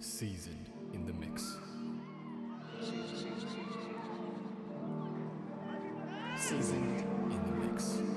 Seasoned in the mix. Seasoned in the mix.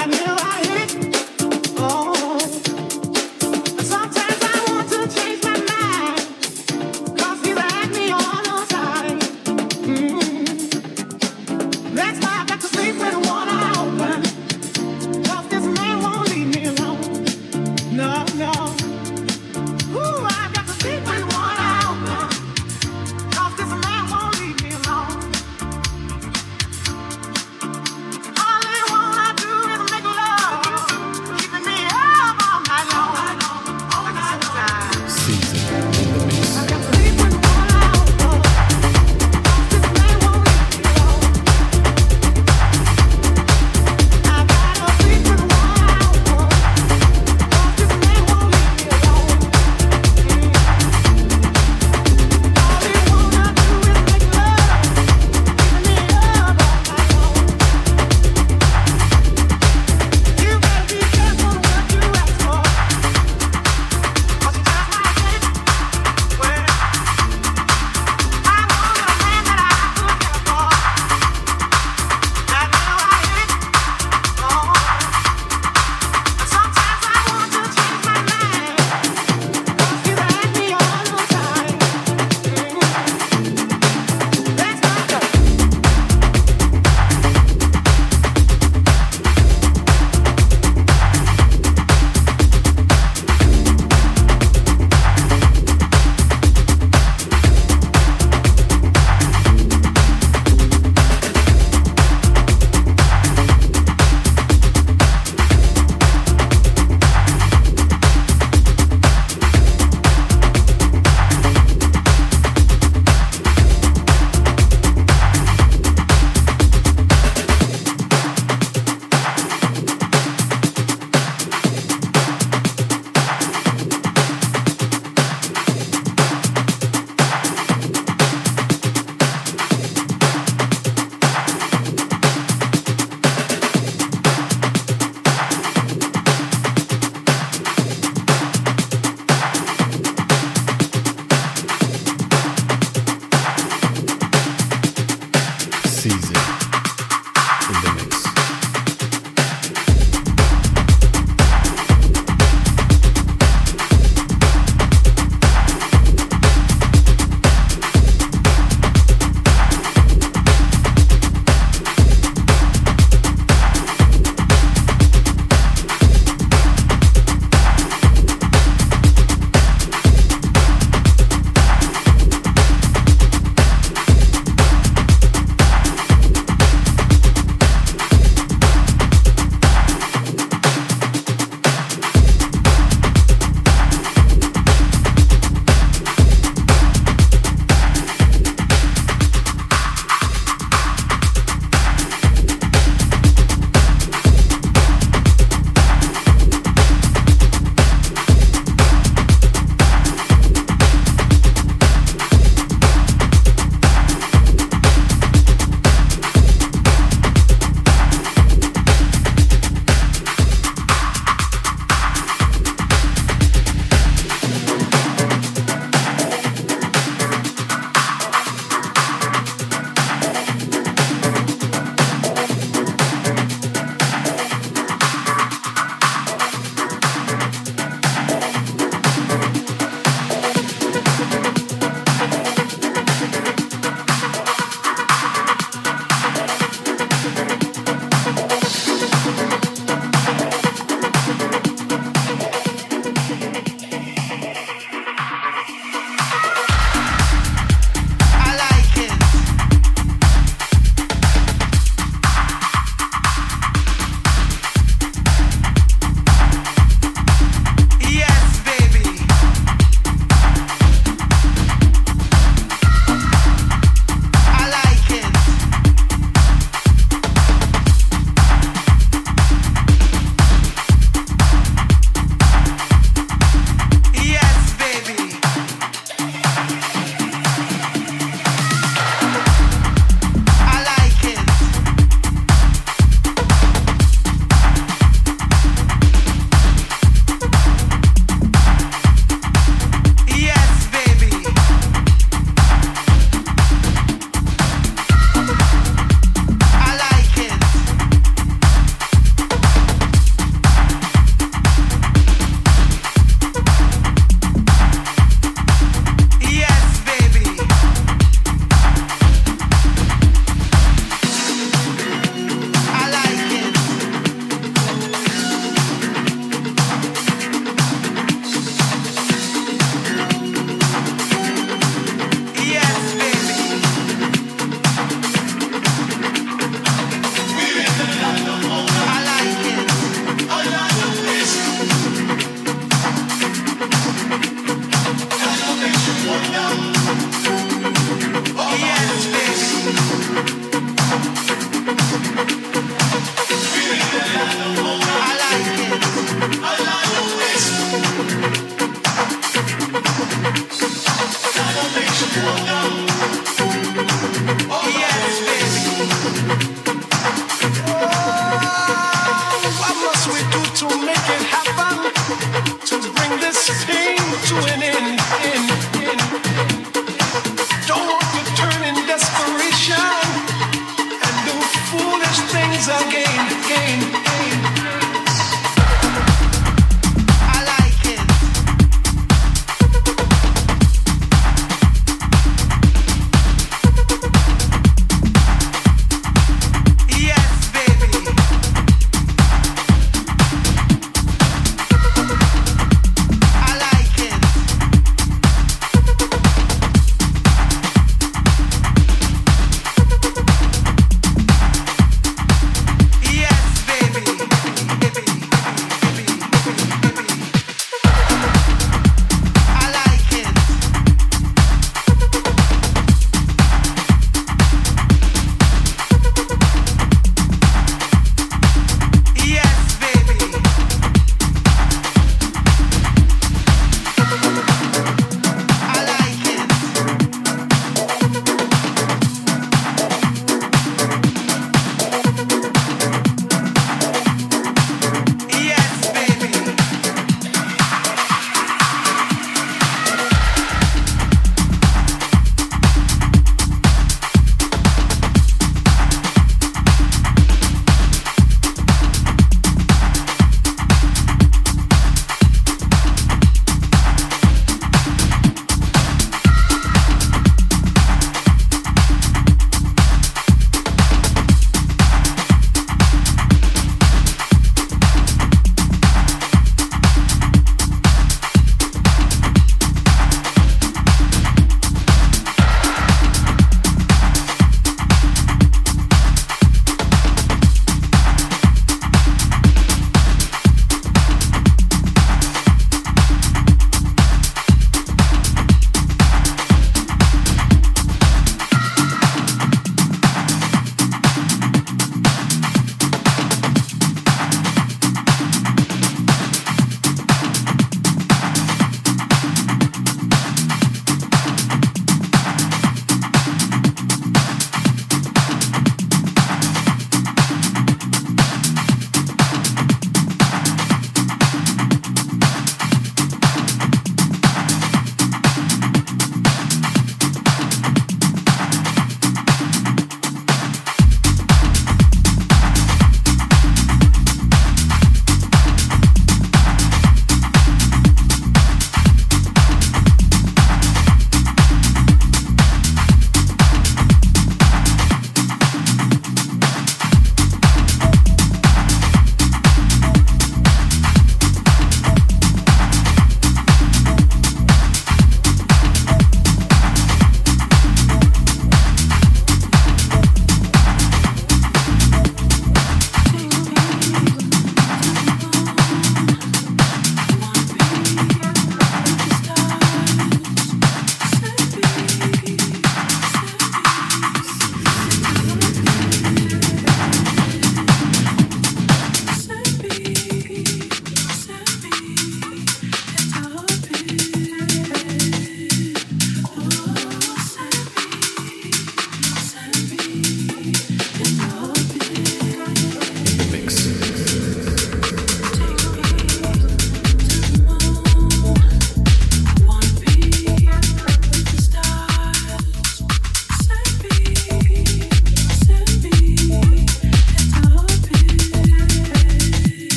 I know.